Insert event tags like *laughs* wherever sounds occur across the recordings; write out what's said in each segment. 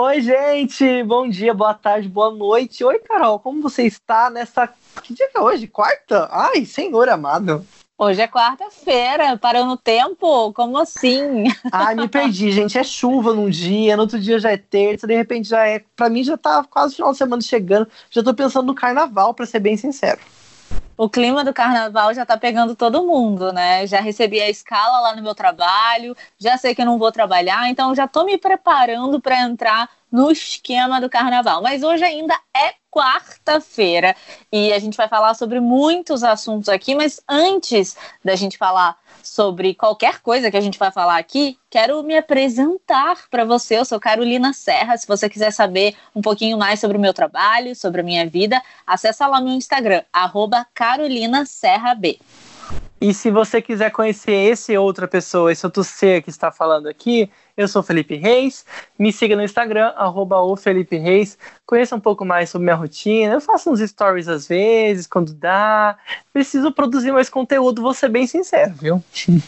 Oi, gente! Bom dia, boa tarde, boa noite. Oi, Carol, como você está nessa. Que dia que é hoje? Quarta? Ai, senhor amado. Hoje é quarta-feira, parou no tempo? Como assim? Ai, me perdi, gente. É chuva num dia, no outro dia já é terça, de repente já é. Pra mim já tá quase o final de semana chegando. Já tô pensando no carnaval, pra ser bem sincero o clima do carnaval já tá pegando todo mundo, né? Já recebi a escala lá no meu trabalho, já sei que eu não vou trabalhar, então já tô me preparando para entrar no esquema do carnaval. Mas hoje ainda é quarta-feira e a gente vai falar sobre muitos assuntos aqui, mas antes da gente falar sobre qualquer coisa que a gente vai falar aqui, quero me apresentar para você. Eu sou Carolina Serra. Se você quiser saber um pouquinho mais sobre o meu trabalho, sobre a minha vida, acessa lá meu Instagram, arroba Carolina Serra B. E se você quiser conhecer esse outra pessoa, esse outro ser que está falando aqui, eu sou Felipe Reis. Me siga no Instagram, arroba o Felipe Reis. Conheça um pouco mais sobre minha rotina. Eu faço uns stories às vezes, quando dá. Preciso produzir mais conteúdo, vou ser bem sincero, viu? *laughs*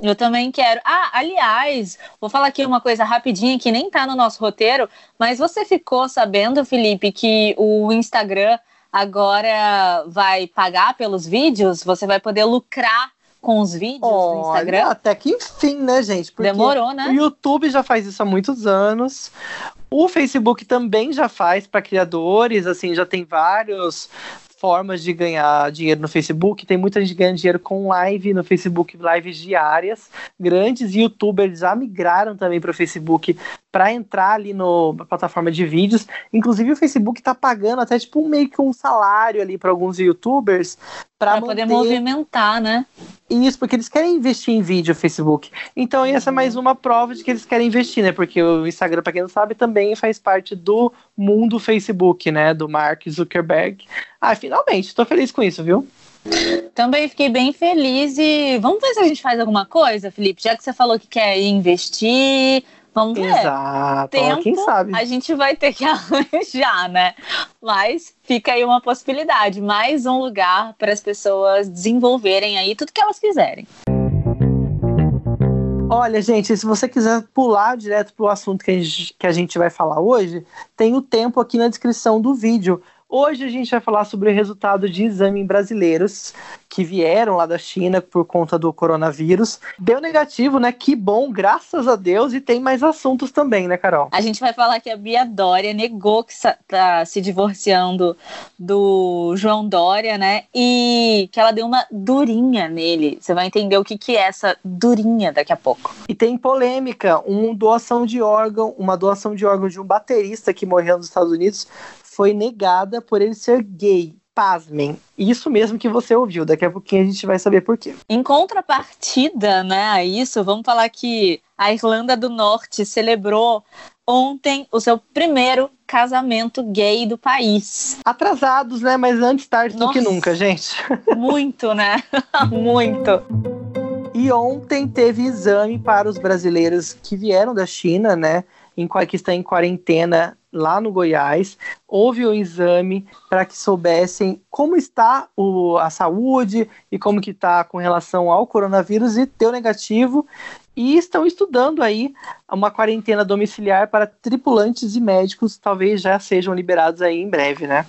Eu também quero. Ah, aliás, vou falar aqui uma coisa rapidinha que nem tá no nosso roteiro, mas você ficou sabendo, Felipe, que o Instagram agora vai pagar pelos vídeos, você vai poder lucrar com os vídeos Olha, no Instagram. Até que enfim, né, gente? Porque Demorou, né? O YouTube já faz isso há muitos anos. O Facebook também já faz para criadores, assim, já tem vários formas de ganhar dinheiro no Facebook. Tem muita gente ganhando dinheiro com live no Facebook, lives diárias. Grandes youtubers já migraram também para o Facebook para entrar ali no, na plataforma de vídeos. Inclusive o Facebook está pagando até tipo meio que um salário ali para alguns youtubers para poder movimentar, né? Isso, porque eles querem investir em vídeo, Facebook. Então, essa é mais uma prova de que eles querem investir, né? Porque o Instagram, para quem não sabe, também faz parte do mundo Facebook, né? Do Mark Zuckerberg. Ah, finalmente, tô feliz com isso, viu? Também fiquei bem feliz e vamos ver se a gente faz alguma coisa, Felipe. Já que você falou que quer investir, Vamos ver. Exato. Tempo, quem sabe? A gente vai ter que *laughs* arranjar, né? Mas fica aí uma possibilidade, mais um lugar para as pessoas desenvolverem aí tudo que elas quiserem. Olha, gente, se você quiser pular direto para o assunto que a, gente, que a gente vai falar hoje, tem o tempo aqui na descrição do vídeo. Hoje a gente vai falar sobre o resultado de exame em brasileiros que vieram lá da China por conta do coronavírus. Deu negativo, né? Que bom, graças a Deus. E tem mais assuntos também, né, Carol? A gente vai falar que a Bia Dória negou que tá se divorciando do João Dória, né? E que ela deu uma durinha nele. Você vai entender o que, que é essa durinha daqui a pouco. E tem polêmica, uma doação de órgão, uma doação de órgão de um baterista que morreu nos Estados Unidos foi negada por ele ser gay. Pasmem, isso mesmo que você ouviu, daqui a pouquinho a gente vai saber por quê. Em contrapartida, né, a isso, vamos falar que a Irlanda do Norte celebrou ontem o seu primeiro casamento gay do país. Atrasados, né, mas antes tarde Nossa, do que nunca, gente. *laughs* Muito, né? *laughs* muito. E ontem teve exame para os brasileiros que vieram da China, né, em, que estão em quarentena lá no Goiás, houve o um exame para que soubessem como está o, a saúde e como que está com relação ao coronavírus e deu negativo e estão estudando aí uma quarentena domiciliar para tripulantes e médicos, talvez já sejam liberados aí em breve, né?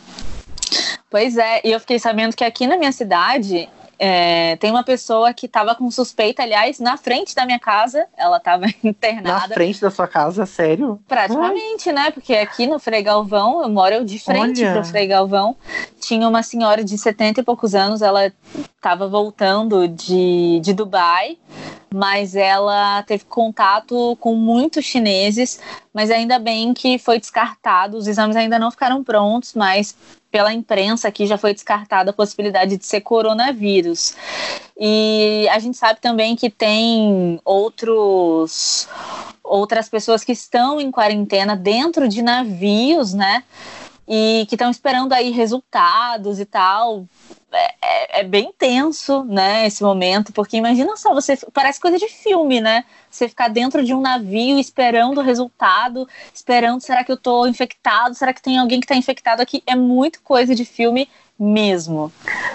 Pois é, e eu fiquei sabendo que aqui na minha cidade é, tem uma pessoa que estava com suspeita, aliás, na frente da minha casa, ela estava *laughs* internada. Na frente da sua casa, sério? Praticamente, Ai. né? Porque aqui no Frei Galvão, eu moro de frente Olha. pro Frei Galvão, tinha uma senhora de 70 e poucos anos, ela estava voltando de, de Dubai, mas ela teve contato com muitos chineses, mas ainda bem que foi descartado, os exames ainda não ficaram prontos, mas pela imprensa aqui já foi descartada a possibilidade de ser coronavírus. E a gente sabe também que tem outros outras pessoas que estão em quarentena dentro de navios, né? E que estão esperando aí resultados e tal. É, é, é, bem tenso, né, esse momento, porque imagina só, você parece coisa de filme, né? Você ficar dentro de um navio esperando o resultado, esperando, será que eu tô infectado? Será que tem alguém que tá infectado aqui? É muito coisa de filme mesmo.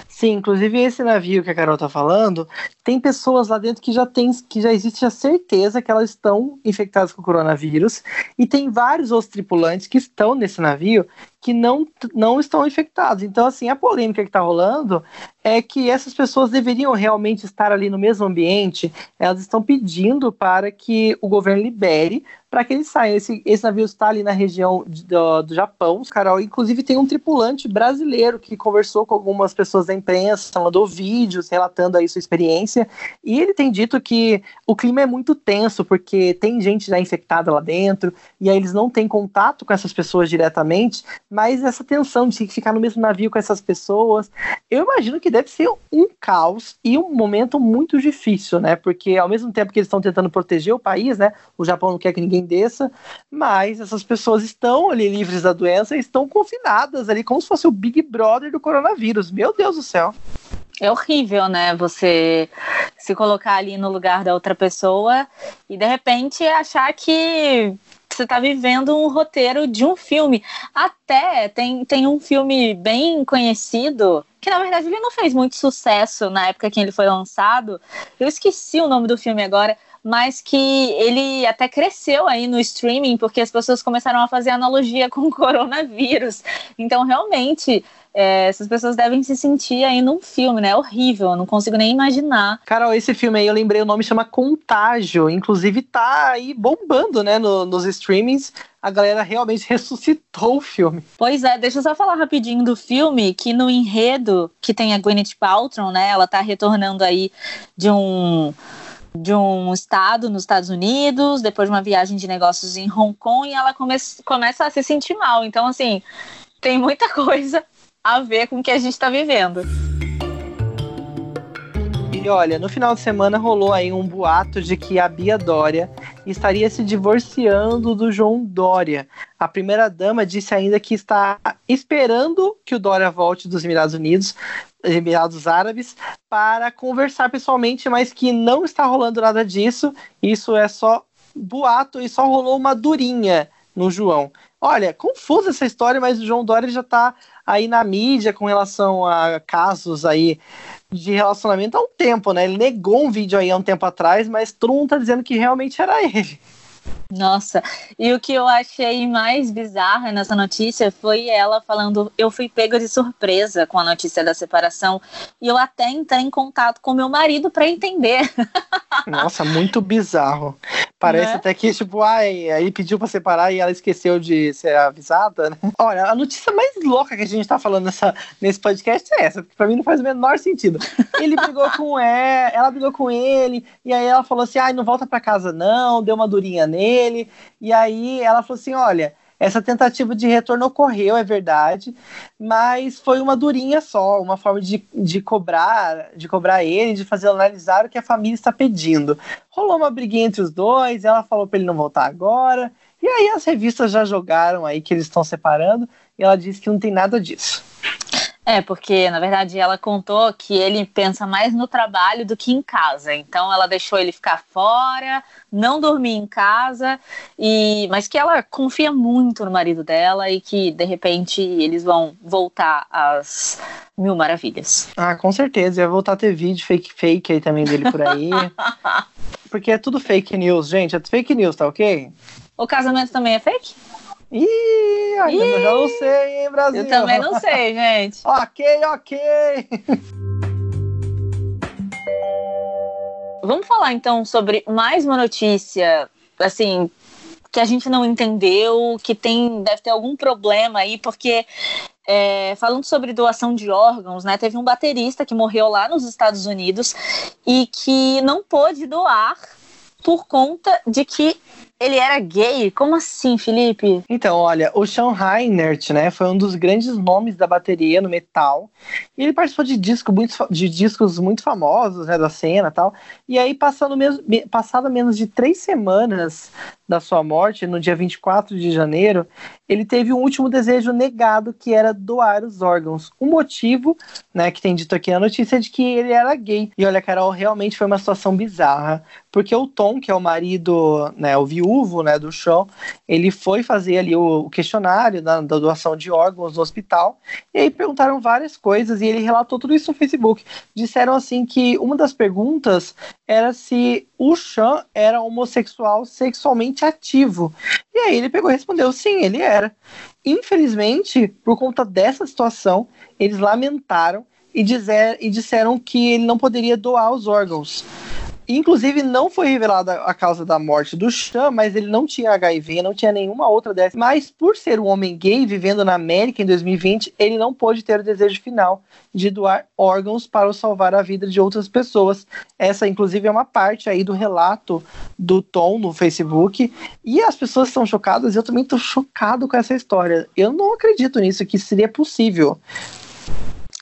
Sim, inclusive esse navio que a Carol tá falando, tem pessoas lá dentro que já tem, que já existe a certeza que elas estão infectadas com o coronavírus, e tem vários outros tripulantes que estão nesse navio que não, não estão infectados. Então, assim, a polêmica que está rolando é que essas pessoas deveriam realmente estar ali no mesmo ambiente, elas estão pedindo para que o governo libere para que eles saiam. Esse, esse navio está ali na região do, do Japão, Carol. Inclusive, tem um tripulante brasileiro que conversou com algumas pessoas da imprensa, mandou vídeos relatando aí sua experiência. E ele tem dito que o clima é muito tenso, porque tem gente já infectada lá dentro, e aí eles não têm contato com essas pessoas diretamente, mas essa tensão de ficar no mesmo navio com essas pessoas, eu imagino que deve ser um caos e um momento muito difícil, né? Porque ao mesmo tempo que eles estão tentando proteger o país, né? O Japão não quer que ninguém desça, mas essas pessoas estão ali livres da doença estão confinadas ali como se fosse o Big Brother do coronavírus. Meu Deus do céu. É horrível, né? Você se colocar ali no lugar da outra pessoa e de repente achar que você está vivendo um roteiro de um filme. Até tem, tem um filme bem conhecido, que na verdade ele não fez muito sucesso na época que ele foi lançado. Eu esqueci o nome do filme agora, mas que ele até cresceu aí no streaming, porque as pessoas começaram a fazer analogia *laughs* com o coronavírus. Então, realmente, é, essas pessoas devem se sentir aí num filme, né? É horrível, eu não consigo nem imaginar. Carol, esse filme aí eu lembrei, o nome chama Contágio. Inclusive tá aí bombando, né, no, nos streamings. A galera realmente ressuscitou o filme. Pois é, deixa eu só falar rapidinho do filme, que no enredo que tem a Gwyneth Paltrow, né? Ela tá retornando aí de um de um estado nos Estados Unidos, depois de uma viagem de negócios em Hong Kong, e ela come começa a se sentir mal. Então, assim, tem muita *laughs* coisa a ver com o que a gente está vivendo. E olha, no final de semana rolou aí um boato de que a Bia Dória estaria se divorciando do João Dória. A primeira dama disse ainda que está esperando que o Dória volte dos Emirados Unidos, Emirados Árabes, para conversar pessoalmente, mas que não está rolando nada disso. Isso é só boato e só rolou uma durinha no João. Olha, confusa essa história, mas o João Dória já está aí na mídia com relação a casos aí de relacionamento há um tempo, né? Ele negou um vídeo aí há um tempo atrás, mas todo mundo tá dizendo que realmente era ele. Nossa, e o que eu achei mais bizarro nessa notícia foi ela falando: eu fui pega de surpresa com a notícia da separação e eu até entrei em contato com meu marido para entender. *laughs* Nossa, muito bizarro. Parece né? até que, tipo, ai, aí pediu pra separar e ela esqueceu de ser avisada, né? Olha, a notícia mais louca que a gente tá falando nessa, nesse podcast é essa, porque pra mim não faz o menor sentido. Ele brigou com ela, ela brigou com ele, e aí ela falou assim: ai, não volta pra casa não, deu uma durinha nele, e aí ela falou assim: olha essa tentativa de retorno ocorreu, é verdade, mas foi uma durinha só, uma forma de, de cobrar, de cobrar ele, de fazer analisar o que a família está pedindo. Rolou uma briguinha entre os dois, ela falou para ele não voltar agora, e aí as revistas já jogaram aí que eles estão separando, e ela disse que não tem nada disso. É, porque na verdade ela contou que ele pensa mais no trabalho do que em casa. Então ela deixou ele ficar fora, não dormir em casa, e mas que ela confia muito no marido dela e que de repente eles vão voltar às mil maravilhas. Ah, com certeza. Ia voltar a ter vídeo fake fake aí também dele por aí. *laughs* porque é tudo fake news, gente. É fake news, tá ok? O casamento também é fake? Ih, ainda Ih, já não sei, hein, Brasil? Eu também não sei, *laughs* gente. ok, ok. *laughs* Vamos falar então sobre mais uma notícia, assim, que a gente não entendeu, que tem deve ter algum problema aí, porque é, falando sobre doação de órgãos, né? Teve um baterista que morreu lá nos Estados Unidos e que não pôde doar por conta de que ele era gay? Como assim, Felipe? Então, olha, o Sean Heinert, né, foi um dos grandes nomes da bateria no metal. E ele participou de, disco muito, de discos muito famosos, né, da cena e tal. E aí, passando mesmo, passado menos de três semanas da sua morte, no dia 24 de janeiro, ele teve um último desejo negado, que era doar os órgãos. O motivo, né, que tem dito aqui na notícia, é de que ele era gay. E olha, Carol, realmente foi uma situação bizarra, porque o Tom, que é o marido, né, o viúvo, né, do Sean, ele foi fazer ali o questionário da, da doação de órgãos no hospital, e aí perguntaram várias coisas, e ele relatou tudo isso no Facebook. Disseram assim que uma das perguntas era se o Sean era homossexual sexualmente ativo. E aí ele pegou e respondeu: sim, ele era. Infelizmente, por conta dessa situação, eles lamentaram e, dizer, e disseram que ele não poderia doar os órgãos. Inclusive, não foi revelada a causa da morte do Chan, mas ele não tinha HIV, não tinha nenhuma outra dessas. Mas por ser um homem gay vivendo na América em 2020, ele não pôde ter o desejo final de doar órgãos para salvar a vida de outras pessoas. Essa, inclusive, é uma parte aí do relato do Tom no Facebook. E as pessoas estão chocadas, eu também estou chocado com essa história. Eu não acredito nisso, que seria possível.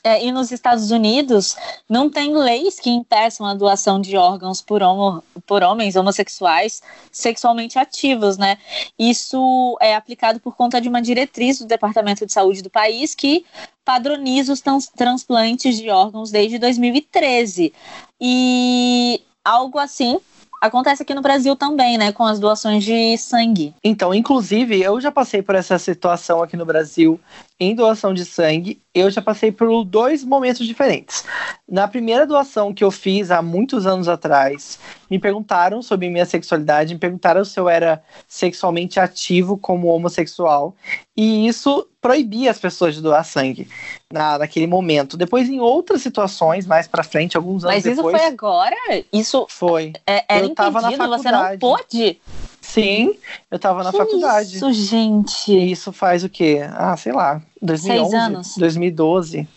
É, e nos Estados Unidos não tem leis que impeçam a doação de órgãos por, homo, por homens homossexuais sexualmente ativos, né? Isso é aplicado por conta de uma diretriz do Departamento de Saúde do país que padroniza os trans transplantes de órgãos desde 2013. E algo assim acontece aqui no Brasil também, né, com as doações de sangue. Então, inclusive, eu já passei por essa situação aqui no Brasil em doação de sangue, eu já passei por dois momentos diferentes. Na primeira doação que eu fiz há muitos anos atrás, me perguntaram sobre minha sexualidade, me perguntaram se eu era sexualmente ativo como homossexual, e isso proibia as pessoas de doar sangue na, naquele momento. Depois, em outras situações, mais para frente, alguns anos depois. Mas isso foi agora? Isso foi. É, era eu tava impedido, na faculdade. você não pôde? Sim, eu tava na que faculdade. Isso, gente. E isso faz o quê? Ah, sei lá, 2011, Seis anos. 2012.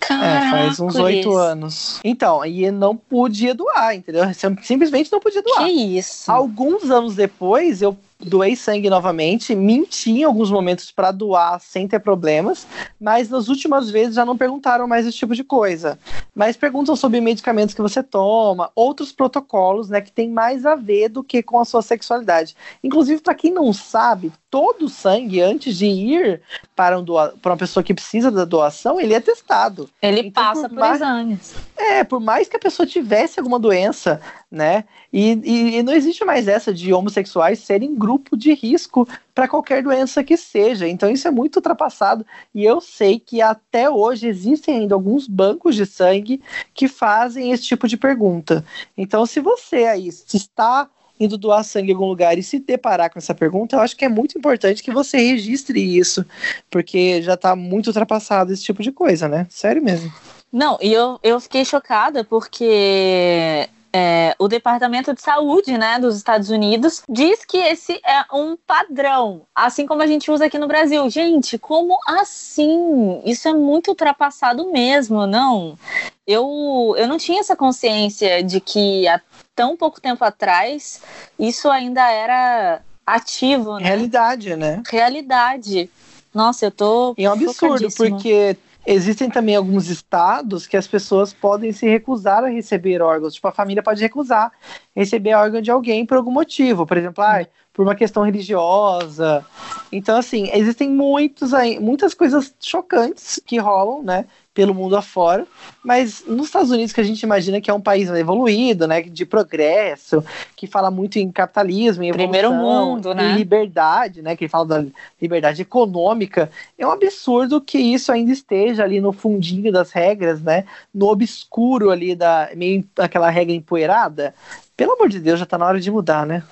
Caraca, é, faz uns oito anos. Então, e não podia doar, entendeu? Simplesmente não podia doar. Que isso? Alguns anos depois, eu doei sangue novamente, menti em alguns momentos para doar sem ter problemas, mas nas últimas vezes já não perguntaram mais esse tipo de coisa. Mas perguntam sobre medicamentos que você toma, outros protocolos, né, que tem mais a ver do que com a sua sexualidade. Inclusive, para quem não sabe, todo o sangue antes de ir para, um doa para uma pessoa que precisa da doação, ele é testado. Ele então, passa por, por mais... exames. É, por mais que a pessoa tivesse alguma doença, né? E, e, e não existe mais essa de homossexuais serem grupo de risco para qualquer doença que seja. Então isso é muito ultrapassado e eu sei que até hoje existem ainda alguns bancos de sangue que fazem esse tipo de pergunta. Então se você aí está indo doar sangue em algum lugar e se deparar com essa pergunta, eu acho que é muito importante que você registre isso, porque já está muito ultrapassado esse tipo de coisa, né? Sério mesmo. Não, e eu, eu fiquei chocada porque é, o Departamento de Saúde né, dos Estados Unidos diz que esse é um padrão, assim como a gente usa aqui no Brasil. Gente, como assim? Isso é muito ultrapassado mesmo, não? Eu, eu não tinha essa consciência de que há tão pouco tempo atrás isso ainda era ativo, né? Realidade, né? Realidade. Nossa, eu tô. E é um absurdo, porque existem também alguns estados que as pessoas podem se recusar a receber órgãos. Tipo, a família pode recusar receber órgão de alguém por algum motivo. Por exemplo, ah, por uma questão religiosa. Então, assim, existem muitos, muitas coisas chocantes que rolam, né? Pelo mundo afora, mas nos Estados Unidos que a gente imagina que é um país evoluído, né, de progresso, que fala muito em capitalismo, em evolução, primeiro mundo, né, em liberdade, né, que fala da liberdade econômica, é um absurdo que isso ainda esteja ali no fundinho das regras, né, no obscuro ali da meio aquela regra empoeirada. Pelo amor de Deus, já está na hora de mudar, né?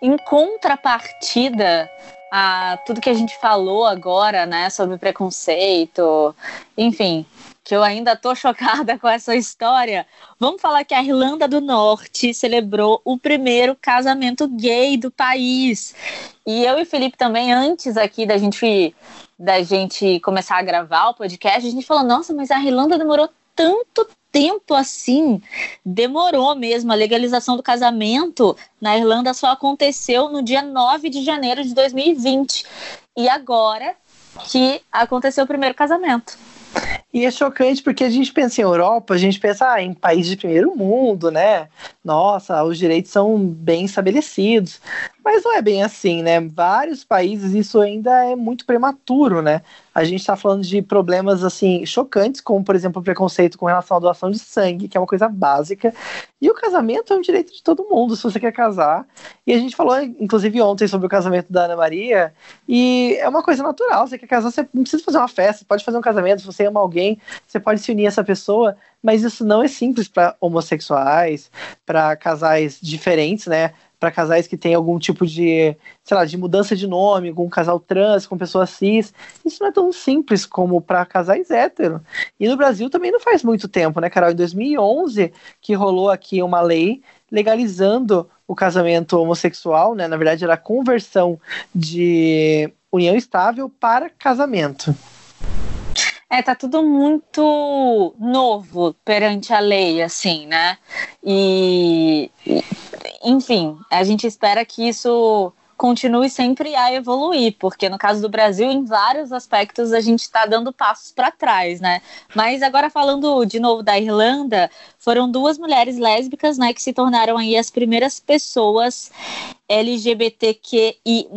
Em contrapartida, a tudo que a gente falou agora, né, sobre preconceito, enfim, que eu ainda tô *laughs* chocada com essa história. Vamos falar que a Irlanda do Norte celebrou o primeiro casamento gay do país. E eu e o Felipe também, antes aqui da gente da gente começar a gravar o podcast, a gente falou: "Nossa, mas a Irlanda demorou tanto tempo assim. Demorou mesmo. A legalização do casamento na Irlanda só aconteceu no dia 9 de janeiro de 2020. E agora que aconteceu o primeiro casamento. E é chocante porque a gente pensa em Europa, a gente pensa ah, em países de primeiro mundo, né? Nossa, os direitos são bem estabelecidos. Mas não é bem assim, né? Vários países isso ainda é muito prematuro, né? A gente está falando de problemas assim chocantes, como por exemplo o preconceito com relação à doação de sangue, que é uma coisa básica. E o casamento é um direito de todo mundo, se você quer casar. E a gente falou, inclusive, ontem sobre o casamento da Ana Maria. E é uma coisa natural. Você quer casar, você não precisa fazer uma festa, pode fazer um casamento. Se você ama alguém, você pode se unir a essa pessoa. Mas isso não é simples para homossexuais, para casais diferentes, né? Para casais que têm algum tipo de, sei lá, de mudança de nome, com um casal trans, com pessoa cis. Isso não é tão simples como para casais hétero. E no Brasil também não faz muito tempo, né, Carol? Em 2011 que rolou aqui uma lei legalizando o casamento homossexual, né? Na verdade, era a conversão de união estável para casamento. É, tá tudo muito novo perante a lei, assim, né? E, enfim, a gente espera que isso continue sempre a evoluir, porque no caso do Brasil, em vários aspectos, a gente está dando passos para trás, né? Mas agora falando de novo da Irlanda, foram duas mulheres lésbicas, né, que se tornaram aí as primeiras pessoas LGBTQI+,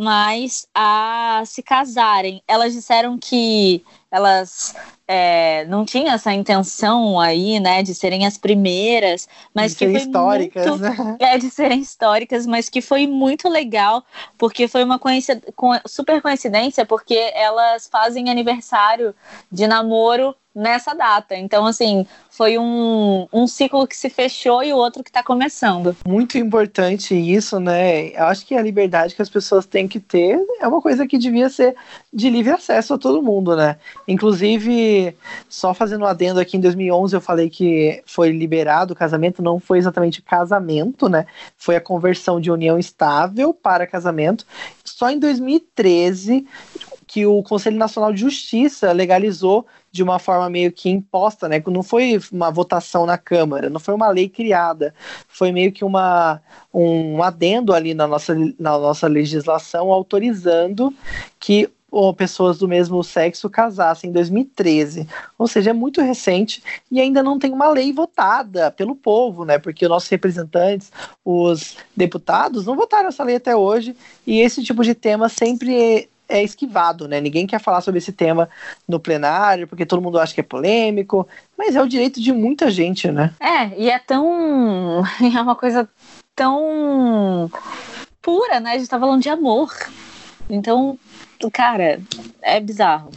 a se casarem. Elas disseram que elas é, não tinham essa intenção aí, né, de serem as primeiras, mas de que serem históricas, muito, né? *laughs* É, de serem históricas, mas que foi muito legal, porque foi uma coincidência, super coincidência, porque elas fazem aniversário de namoro nessa data. Então, assim, foi um, um ciclo que se fechou e o outro que está começando. Muito importante isso, né? Eu acho que a liberdade que as pessoas têm que ter é uma coisa que devia ser de livre acesso a todo mundo, né? Inclusive, só fazendo um adendo aqui, em 2011 eu falei que foi liberado o casamento, não foi exatamente casamento, né? Foi a conversão de união estável para casamento. Só em 2013 que o Conselho Nacional de Justiça legalizou de uma forma meio que imposta, né? Não foi uma votação na Câmara, não foi uma lei criada, foi meio que uma, um adendo ali na nossa, na nossa legislação autorizando que ou pessoas do mesmo sexo casassem em 2013. Ou seja, é muito recente e ainda não tem uma lei votada pelo povo, né? Porque os nossos representantes, os deputados, não votaram essa lei até hoje e esse tipo de tema sempre é esquivado, né? Ninguém quer falar sobre esse tema no plenário, porque todo mundo acha que é polêmico, mas é o direito de muita gente, né? É, e é tão. *laughs* É uma coisa tão pura, né? A gente tá falando de amor. Então, cara, é bizarro.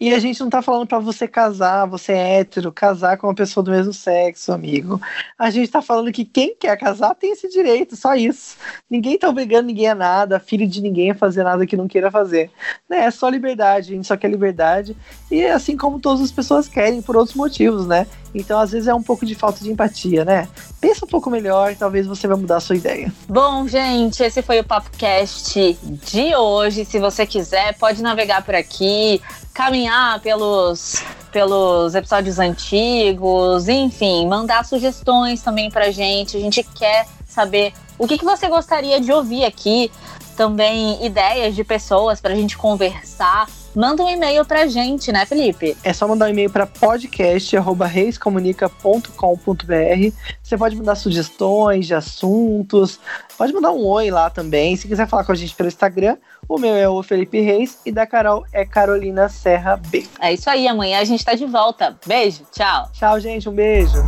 E a gente não tá falando para você casar, você é hétero, casar com uma pessoa do mesmo sexo, amigo. A gente tá falando que quem quer casar tem esse direito, só isso. Ninguém tá obrigando ninguém a nada, filho de ninguém a fazer nada que não queira fazer. Né? É só liberdade, a gente só quer liberdade. E é assim como todas as pessoas querem, por outros motivos, né? Então, às vezes, é um pouco de falta de empatia, né? Pensa um pouco melhor, talvez você vai mudar a sua ideia. Bom, gente, esse foi o PapoCast de hoje. Se você quiser, pode navegar por aqui, caminhar pelos, pelos episódios antigos, enfim, mandar sugestões também pra gente. A gente quer saber o que, que você gostaria de ouvir aqui, também ideias de pessoas pra gente conversar manda um e-mail pra gente, né, Felipe? É só mandar um e-mail para podcast@reiscomunica.com.br. Você pode mandar sugestões de assuntos, pode mandar um oi lá também. Se quiser falar com a gente pelo Instagram, o meu é o Felipe Reis e da Carol é Carolina Serra B. É isso aí, amanhã a gente tá de volta. Beijo, tchau. Tchau, gente, um beijo.